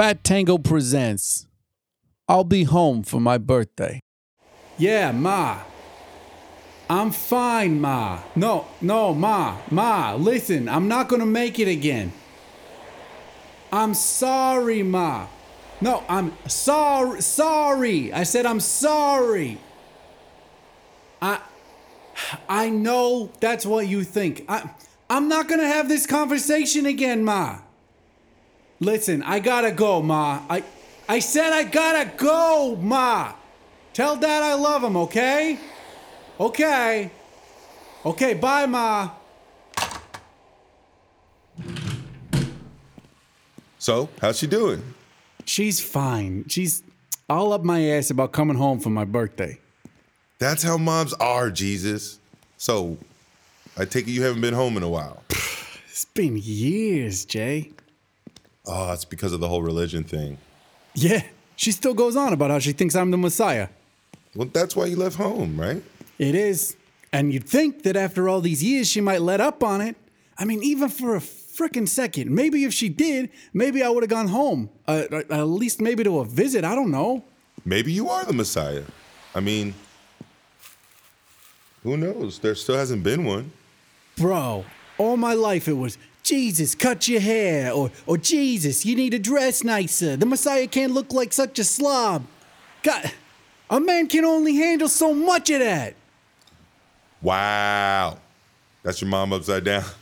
Fat Tango presents I'll Be Home for My Birthday. Yeah, Ma. I'm fine, Ma. No, no, Ma. Ma, listen, I'm not gonna make it again. I'm sorry, Ma. No, I'm sorry. Sorry. I said I'm sorry. I I know that's what you think. I I'm not gonna have this conversation again, Ma. Listen, I gotta go, Ma. I I said I gotta go, Ma. Tell Dad I love him, okay? Okay. Okay, bye, Ma. So, how's she doing? She's fine. She's all up my ass about coming home for my birthday. That's how moms are, Jesus. So, I take it you haven't been home in a while. It's been years, Jay. Oh, it's because of the whole religion thing. Yeah, she still goes on about how she thinks I'm the Messiah. Well, that's why you left home, right? It is. And you'd think that after all these years, she might let up on it. I mean, even for a frickin' second. Maybe if she did, maybe I would have gone home. Uh, at least maybe to a visit. I don't know. Maybe you are the Messiah. I mean, who knows? There still hasn't been one. Bro, all my life it was Jesus, cut your hair, or, or Jesus, you need to dress nicer. The Messiah can't look like such a slob. God, a man can only handle so much of that. Wow. That's your mom upside down.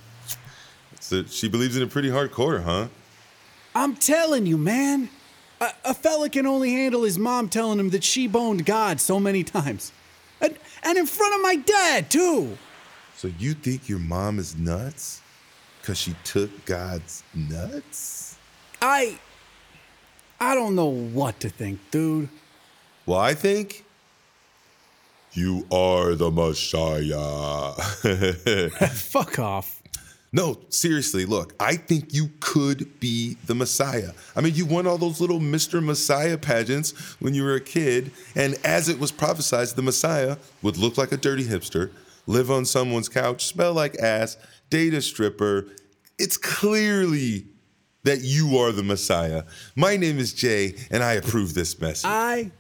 So she believes in it pretty hardcore, huh? I'm telling you, man. A, a fella can only handle his mom telling him that she boned God so many times. And, and in front of my dad, too. So you think your mom is nuts? Because she took God's nuts? I. I don't know what to think, dude. Well, I think you are the Messiah. Fuck off. No, seriously, look, I think you could be the Messiah. I mean, you won all those little Mr. Messiah pageants when you were a kid, and as it was prophesied, the Messiah would look like a dirty hipster, live on someone's couch, smell like ass, date a stripper. It's clearly that you are the Messiah. My name is Jay, and I approve this message. I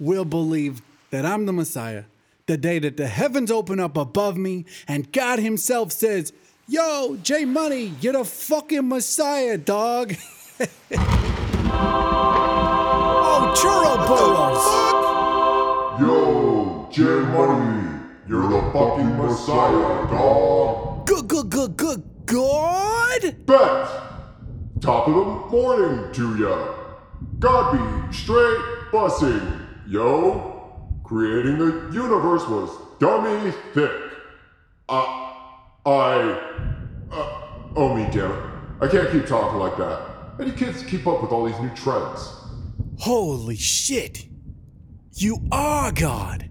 will believe that I'm the Messiah the day that the heavens open up above me and God Himself says, Yo, J Money, you're the fucking Messiah, dog. oh, churro burros. Yo, J Money, you're the fucking Messiah, dog. Good, good, good, good, good. Bet! Top of the morning to ya. God be straight bussing, yo. Creating the universe was dummy thick. Uh, I. Uh, oh, me, damn it. I can't keep talking like that. How do kids keep up with all these new trends? Holy shit. You are God.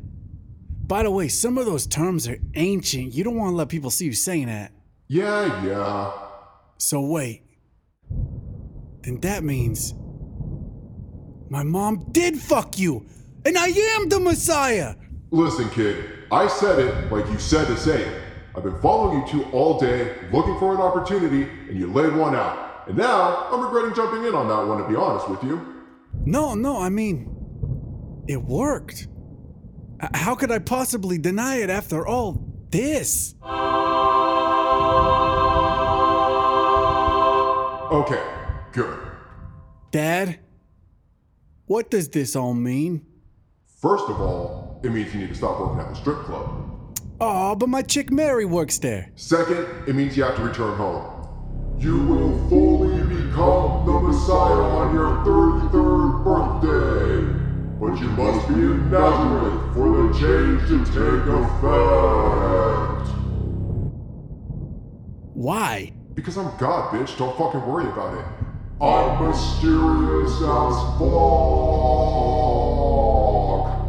By the way, some of those terms are ancient. You don't want to let people see you saying that. Yeah, yeah. So wait. Then that means my mom did fuck you, and I am the Messiah. Listen, kid, I said it like you said to say it. I've been following you two all day, looking for an opportunity, and you laid one out. And now I'm regretting jumping in on that one, to be honest with you. No, no, I mean, it worked. How could I possibly deny it after all this? Okay, good. Dad, what does this all mean? First of all, it means you need to stop working at the strip club. Oh, but my chick Mary works there. Second, it means you have to return home. You will fully become the Messiah on your 33rd birthday. But you must be in Nazareth for the change to take effect. Why? Because I'm God, bitch. Don't fucking worry about it. I'm mysterious as fuck.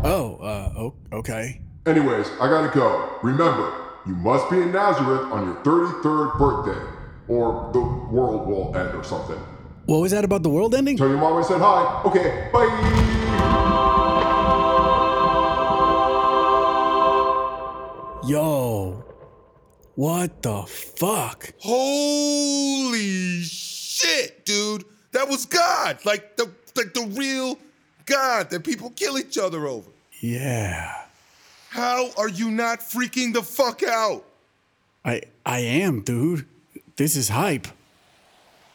Oh, uh, okay. Anyways, I gotta go. Remember, you must be in Nazareth on your 33rd birthday, or the world will end or something. What was that about the world ending? Tell your mom I said hi. Okay, bye. Yo, what the fuck? Holy shit, dude. That was God. Like the like the real God that people kill each other over. Yeah, How are you not freaking the fuck out? I I am, dude. This is hype.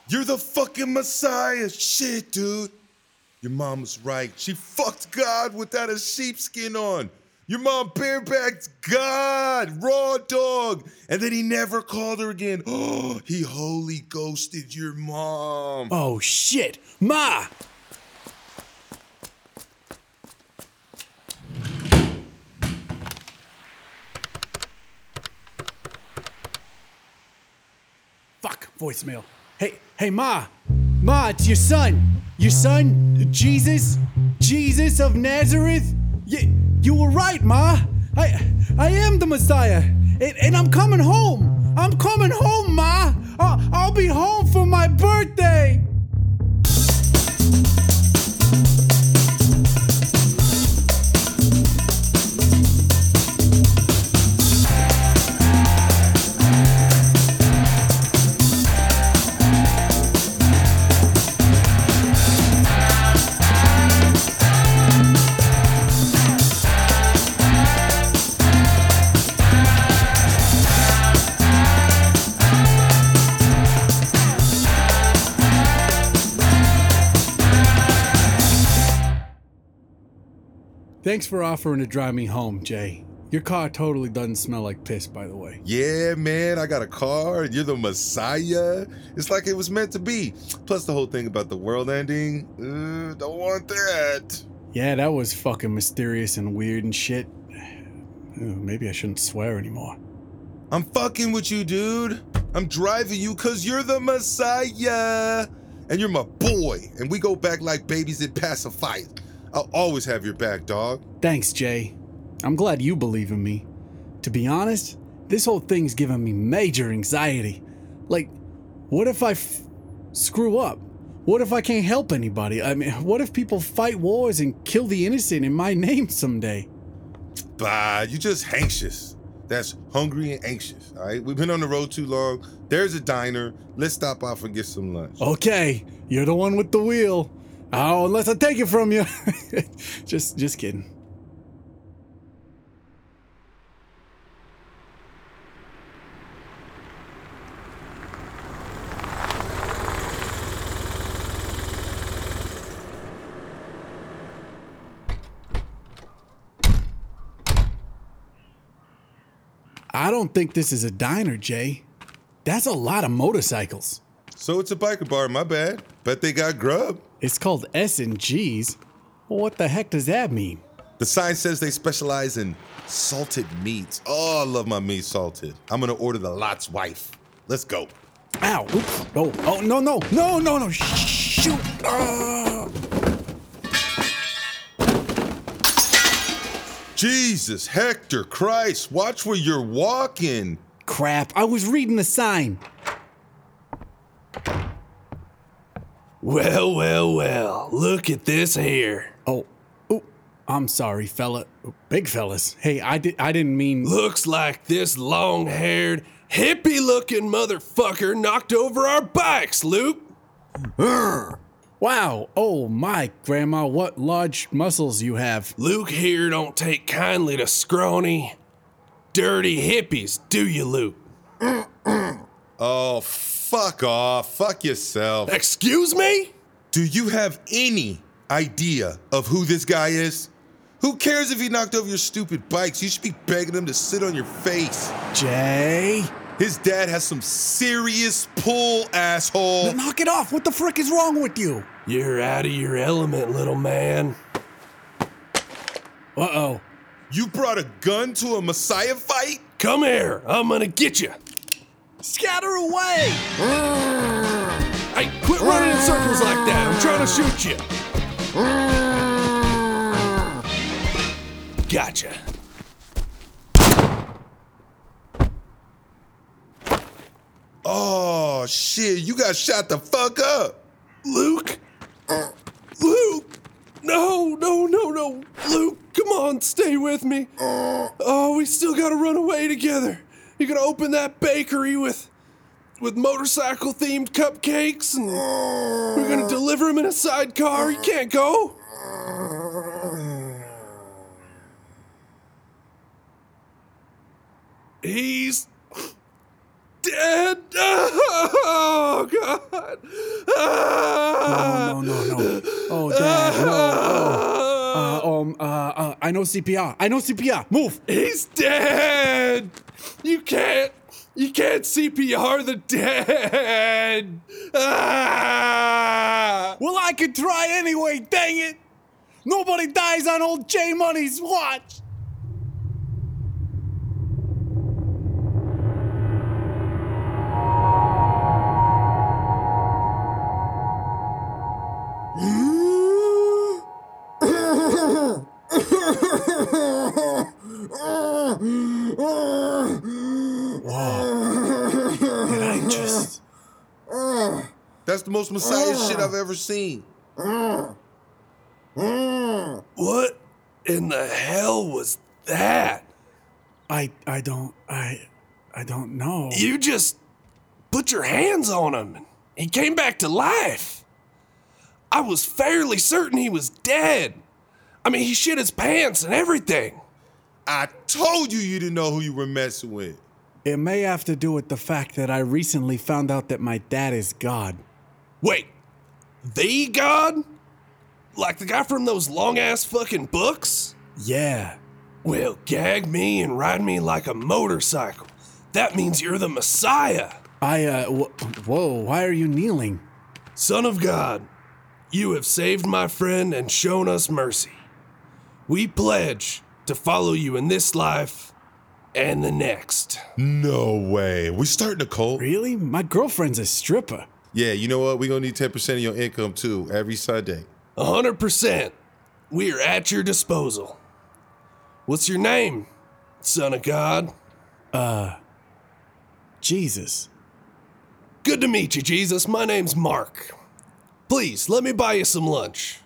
You're the fucking Messiah. Shit, dude. Your mom was right. She fucked God without a sheepskin on. Your mom barebacked God, raw dog. And then he never called her again. Oh, he holy ghosted your mom. Oh shit, Ma! Fuck, voicemail. Hey, hey, Ma! Ma, it's your son! Your son, Jesus? Jesus of Nazareth? You, you were right, Ma! I, I am the Messiah! And, and I'm coming home! I'm coming home, Ma! Thanks for offering to drive me home, Jay. Your car totally doesn't smell like piss, by the way. Yeah, man, I got a car. You're the Messiah. It's like it was meant to be. Plus, the whole thing about the world ending. Uh, don't want that. Yeah, that was fucking mysterious and weird and shit. Ooh, maybe I shouldn't swear anymore. I'm fucking with you, dude. I'm driving you because you're the Messiah. And you're my boy. And we go back like babies a fight. I'll always have your back, dog. Thanks, Jay. I'm glad you believe in me. To be honest, this whole thing's giving me major anxiety. Like, what if I f- screw up? What if I can't help anybody? I mean, what if people fight wars and kill the innocent in my name someday? Bah, You're just anxious. That's hungry and anxious, all right? We've been on the road too long. There's a diner. Let's stop off and get some lunch. Okay, you're the one with the wheel. Oh, unless I take it from you. just just kidding. I don't think this is a diner, Jay. That's a lot of motorcycles. So it's a biker bar, my bad. Bet they got grub. It's called S and G's. Well, what the heck does that mean? The sign says they specialize in salted meats. Oh, I love my meat salted. I'm gonna order the Lot's wife. Let's go. Ow! Oops! Oh! Oh! No! No! No! No! No! Shoot! Ah! Jesus, Hector, Christ, watch where you're walking. Crap! I was reading the sign. Well, well, well, look at this here. Oh! Oh! I'm sorry, fella. Big fellas. Hey, I did. I didn't mean. Looks like this long haired, hippie looking motherfucker knocked over our bikes, Luke. Wow! Oh my, Grandma! What large muscles you have. Luke here don't take kindly to scrawny, dirty hippies, do you, Luke? Oh, fuck off. Fuck yourself. Excuse me? Do you have any idea of who this guy is? Who cares if he knocked over your stupid bikes? You should be begging him to sit on your face. Jay, His dad has some serious pull, asshole. knock it off! What the frick is wrong with you? You're out of your element, little man. Uh oh. You brought a gun to a Messiah fight? Come here, I'm gonna get you. Scatter away! Hey, quit running in circles like that. I'm trying to shoot you. Gotcha. Oh, shit. You got shot the fuck up. Luke? Luke! No, no, no, no. Luke, come on, stay with me. Oh, we still gotta run away together. You're gonna open that bakery with with motorcycle themed cupcakes and we're gonna deliver them in a sidecar. You can't go. He's dead. Oh God. No, no, no, no. Oh, Dad, no. Oh, uh, um, uh, uh, I know CPR. I know CPR. Move. He's dead. You can't. You can't CPR the dead. Ah! Well, I could try anyway, dang it. Nobody dies on old J Money's watch. Most mm. Messiah shit I've ever seen. Mm. Mm. What in the hell was that? I I don't I I don't know. You just put your hands on him and he came back to life. I was fairly certain he was dead. I mean, he shit his pants and everything. I told you you didn't know who you were messing with. It may have to do with the fact that I recently found out that my dad is God. Wait, the God? Like the guy from those long ass fucking books? Yeah. Well, gag me and ride me like a motorcycle. That means you're the Messiah. I uh wh- whoa, why are you kneeling? Son of God, you have saved my friend and shown us mercy. We pledge to follow you in this life and the next. No way. We starting a cult? Really? My girlfriend's a stripper. Yeah, you know what? We're gonna need 10% of your income too, every Sunday. A hundred percent. We are at your disposal. What's your name, son of God? Uh, Jesus. Good to meet you, Jesus. My name's Mark. Please, let me buy you some lunch.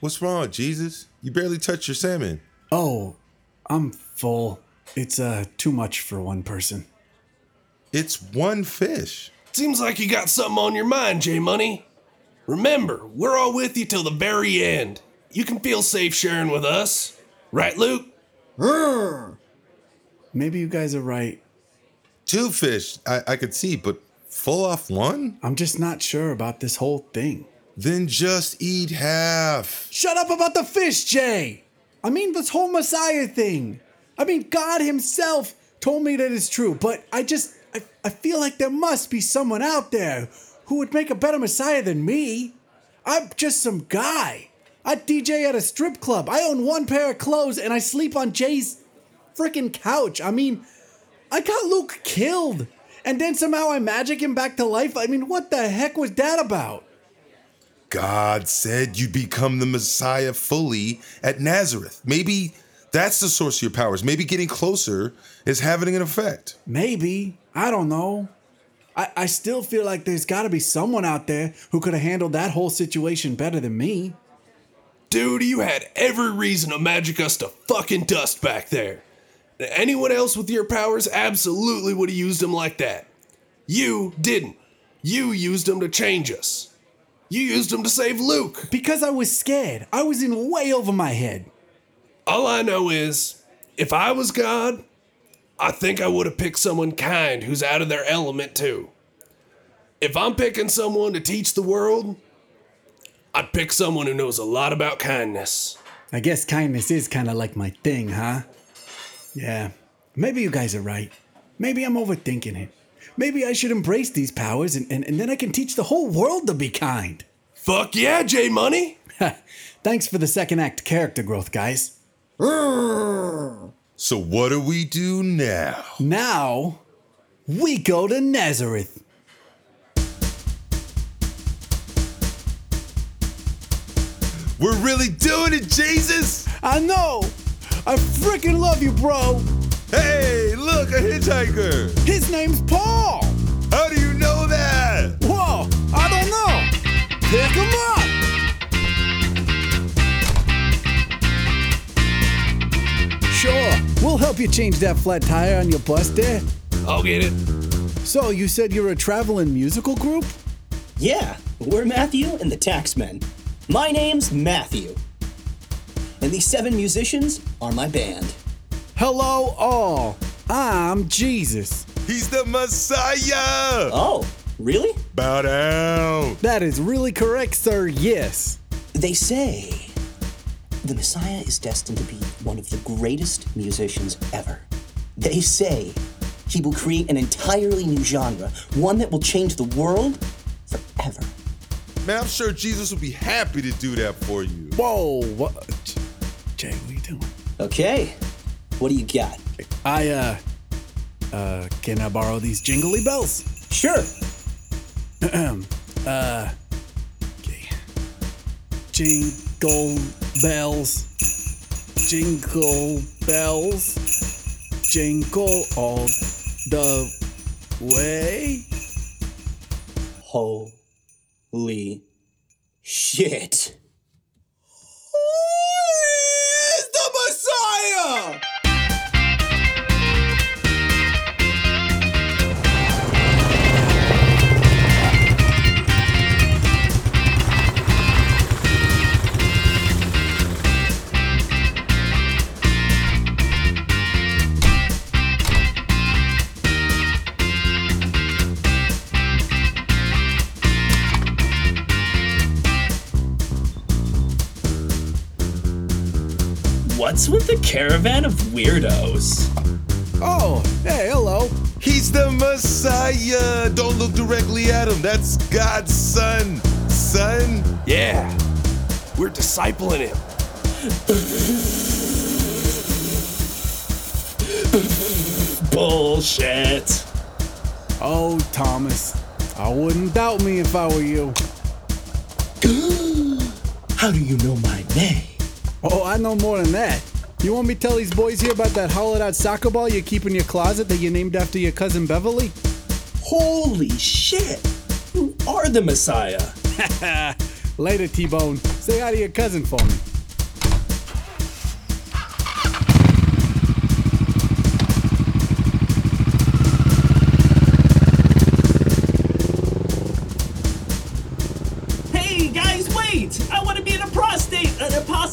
What's wrong, Jesus? You barely touched your salmon. Oh, I'm full. It's uh too much for one person. It's one fish. Seems like you got something on your mind, J Money. Remember, we're all with you till the very end. You can feel safe sharing with us. Right, Luke? Maybe you guys are right. Two fish, I, I could see, but full off one? I'm just not sure about this whole thing. Then just eat half. Shut up about the fish, Jay! I mean, this whole Messiah thing. I mean, God Himself told me that it's true, but I just, I, I feel like there must be someone out there who would make a better Messiah than me. I'm just some guy. I DJ at a strip club. I own one pair of clothes and I sleep on Jay's freaking couch. I mean, I got Luke killed. And then somehow I magic him back to life. I mean, what the heck was that about? God said you'd become the Messiah fully at Nazareth. Maybe that's the source of your powers. Maybe getting closer is having an effect. Maybe. I don't know. I, I still feel like there's got to be someone out there who could have handled that whole situation better than me. Dude, you had every reason to magic us to fucking dust back there. Anyone else with your powers absolutely would have used them like that. You didn't. You used them to change us. You used them to save Luke. Because I was scared. I was in way over my head. All I know is, if I was God, I think I would have picked someone kind who's out of their element too. If I'm picking someone to teach the world, I'd pick someone who knows a lot about kindness. I guess kindness is kind of like my thing, huh? Yeah. Maybe you guys are right. Maybe I'm overthinking it. Maybe I should embrace these powers and, and, and then I can teach the whole world to be kind. Fuck yeah, J Money! Thanks for the second act character growth, guys. So, what do we do now? Now, we go to Nazareth. We're really doing it, Jesus! I know! I freaking love you, bro! Hey, look, a hitchhiker! His name's Paul! How do you know that? Whoa, I don't know! Pick him up! Sure, we'll help you change that flat tire on your bus there. I'll get it. So, you said you're a traveling musical group? Yeah, we're Matthew and the Taxmen. My name's Matthew. And these seven musicians are my band. Hello, all. I'm Jesus. He's the Messiah! Oh, really? Bow down! That is really correct, sir. Yes. They say the Messiah is destined to be one of the greatest musicians ever. They say he will create an entirely new genre, one that will change the world forever. Man, I'm sure Jesus would be happy to do that for you. Whoa, what? Jay, what are you doing? Okay, what do you got? I, uh, uh, can I borrow these jingly bells? Sure. Uh, okay. Jingle bells, jingle bells, jingle all the way. Holy shit. Is the Messiah! What's with the caravan of weirdos? Oh, hey, hello. He's the Messiah! Don't look directly at him. That's God's son. Son? Yeah, we're discipling him. Bullshit. Oh, Thomas, I wouldn't doubt me if I were you. How do you know my name? Oh, I know more than that. You want me to tell these boys here about that hollowed out soccer ball you keep in your closet that you named after your cousin Beverly? Holy shit! You are the Messiah. Later, T-Bone. Say hi to your cousin for me.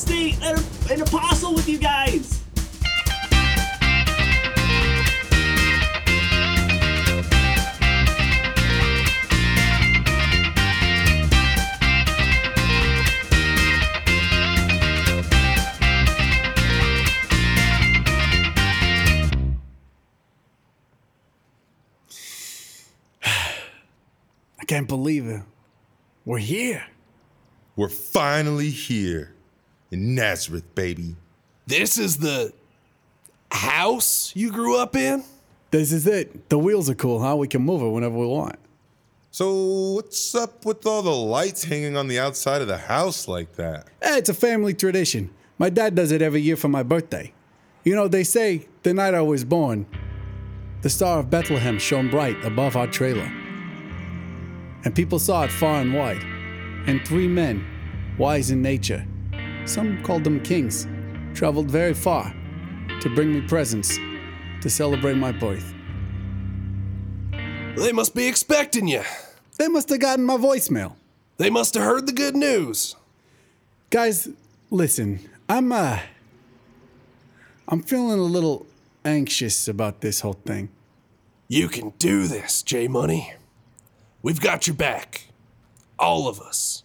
An an, an apostle with you guys. I can't believe it. We're here. We're finally here. In Nazareth, baby. This is the house you grew up in? This is it. The wheels are cool, huh? We can move it whenever we want. So, what's up with all the lights hanging on the outside of the house like that? Eh, it's a family tradition. My dad does it every year for my birthday. You know, they say the night I was born, the star of Bethlehem shone bright above our trailer. And people saw it far and wide. And three men, wise in nature, some called them kings, traveled very far to bring me presents to celebrate my birth. They must be expecting you. They must have gotten my voicemail. They must have heard the good news. Guys, listen, I'm uh I'm feeling a little anxious about this whole thing. You can do this, J Money. We've got your back. All of us.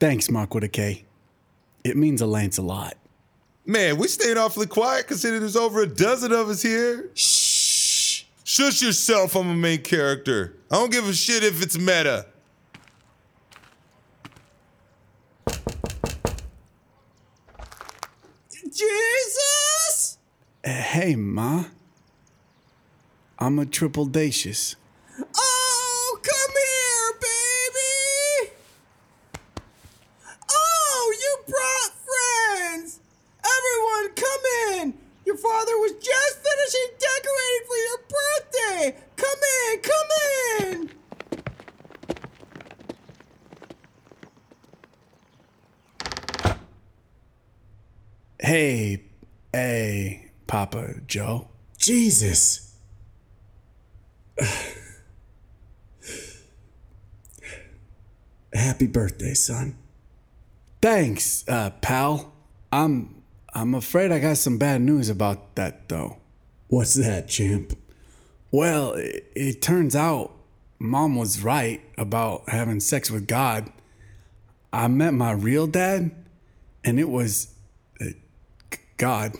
Thanks, Mark with a K. It means a lance a lot. Man, we stayed awfully quiet considering there's over a dozen of us here. Shh. Shush yourself, I'm a main character. I don't give a shit if it's meta. Jesus! Uh, hey, Ma. I'm a triple dacious. Oh, come here, baby! Oh, you brought friends! Everyone, come in! Your father was just finishing decorating for your birthday. Come in, come in. Hey, hey, Papa Joe. Jesus. Happy birthday, son. Thanks, uh, pal. I'm I'm afraid I got some bad news about that though. What's that, champ? Well, it, it turns out mom was right about having sex with God. I met my real dad, and it was God.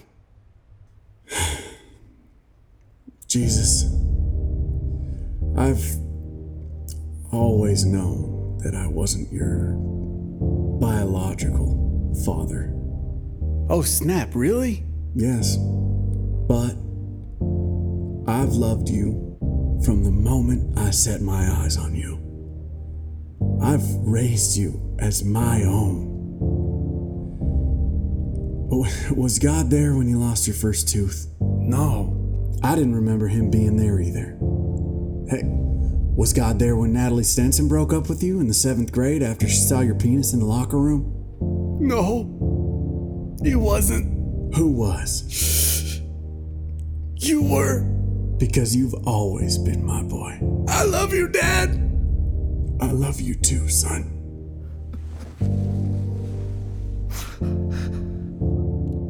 Jesus. I've always known that I wasn't your biological father. Oh, snap, really? Yes. But I've loved you from the moment I set my eyes on you. I've raised you as my own. Was God there when you lost your first tooth? No. I didn't remember him being there either. Hey, was God there when Natalie Stenson broke up with you in the seventh grade after she saw your penis in the locker room? No. He wasn't. Who was? You were. Because you've always been my boy. I love you, Dad. I love you too, son.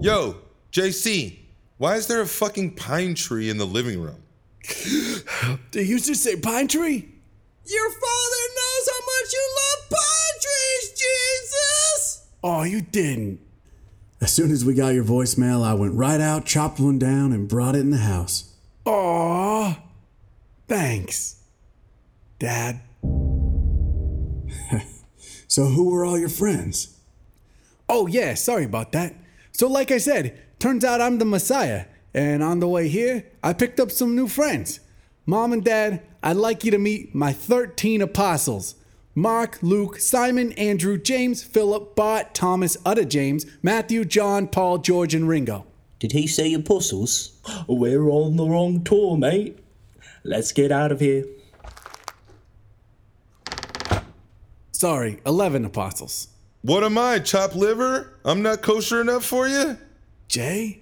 Yo, JC, why is there a fucking pine tree in the living room? Did you just say pine tree? Your father knows how much you love pine trees, Jesus. Oh, you didn't. As soon as we got your voicemail, I went right out, chopped one down, and brought it in the house. Aw. Thanks, Dad. So, who were all your friends? Oh, yeah, sorry about that. So, like I said, turns out I'm the Messiah. And on the way here, I picked up some new friends. Mom and Dad, I'd like you to meet my 13 apostles Mark, Luke, Simon, Andrew, James, Philip, Bart, Thomas, Utter James, Matthew, John, Paul, George, and Ringo. Did he say apostles? We're on the wrong tour, mate. Let's get out of here. Sorry, 11 apostles. What am I, chopped liver? I'm not kosher enough for you? Jay,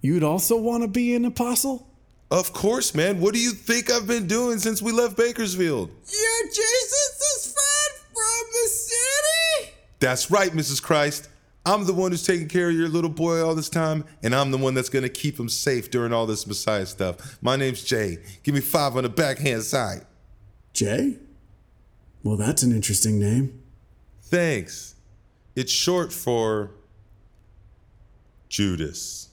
you'd also want to be an apostle? Of course, man. What do you think I've been doing since we left Bakersfield? You're Jesus' friend from the city? That's right, Mrs. Christ. I'm the one who's taking care of your little boy all this time, and I'm the one that's gonna keep him safe during all this Messiah stuff. My name's Jay. Give me five on the backhand side. Jay? Well, that's an interesting name. Thanks. It's short for Judas.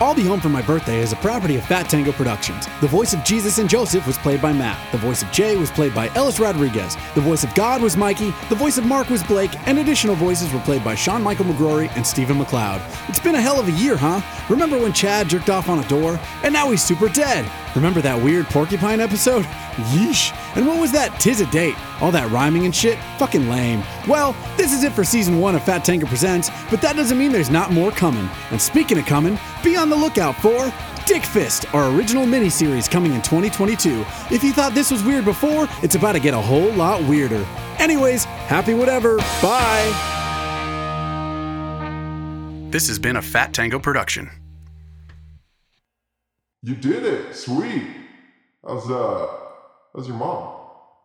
I'll Be Home for My Birthday is a property of Fat Tango Productions. The voice of Jesus and Joseph was played by Matt. The voice of Jay was played by Ellis Rodriguez. The voice of God was Mikey. The voice of Mark was Blake. And additional voices were played by Sean Michael McGrory and Stephen McLeod. It's been a hell of a year, huh? Remember when Chad jerked off on a door? And now he's super dead. Remember that weird porcupine episode? Yeesh. And what was that tis a date? All that rhyming and shit? Fucking lame. Well, this is it for season one of Fat Tango Presents, but that doesn't mean there's not more coming. And speaking of coming, be on the lookout for Dick Fist, our original miniseries coming in 2022. If you thought this was weird before, it's about to get a whole lot weirder. Anyways, happy whatever. Bye. This has been a Fat Tango production. You did it. Sweet. How's uh how's your mom?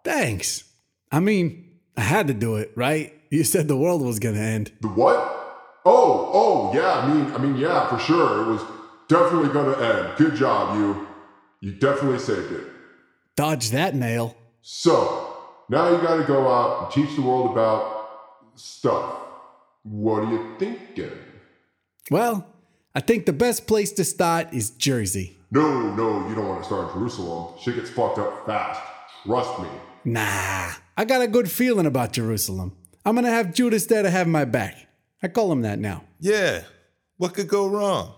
Thanks. I mean, I had to do it, right? You said the world was gonna end. The what? Oh, oh, yeah, I mean I mean yeah, for sure. It was definitely gonna end. Good job, you. You definitely saved it. Dodge that nail. So now you gotta go out and teach the world about stuff. What are you thinking? Well, I think the best place to start is Jersey. No, no, you don't want to start in Jerusalem. Shit gets fucked up fast. Trust me. Nah, I got a good feeling about Jerusalem. I'm gonna have Judas there to have my back. I call him that now. Yeah. What could go wrong?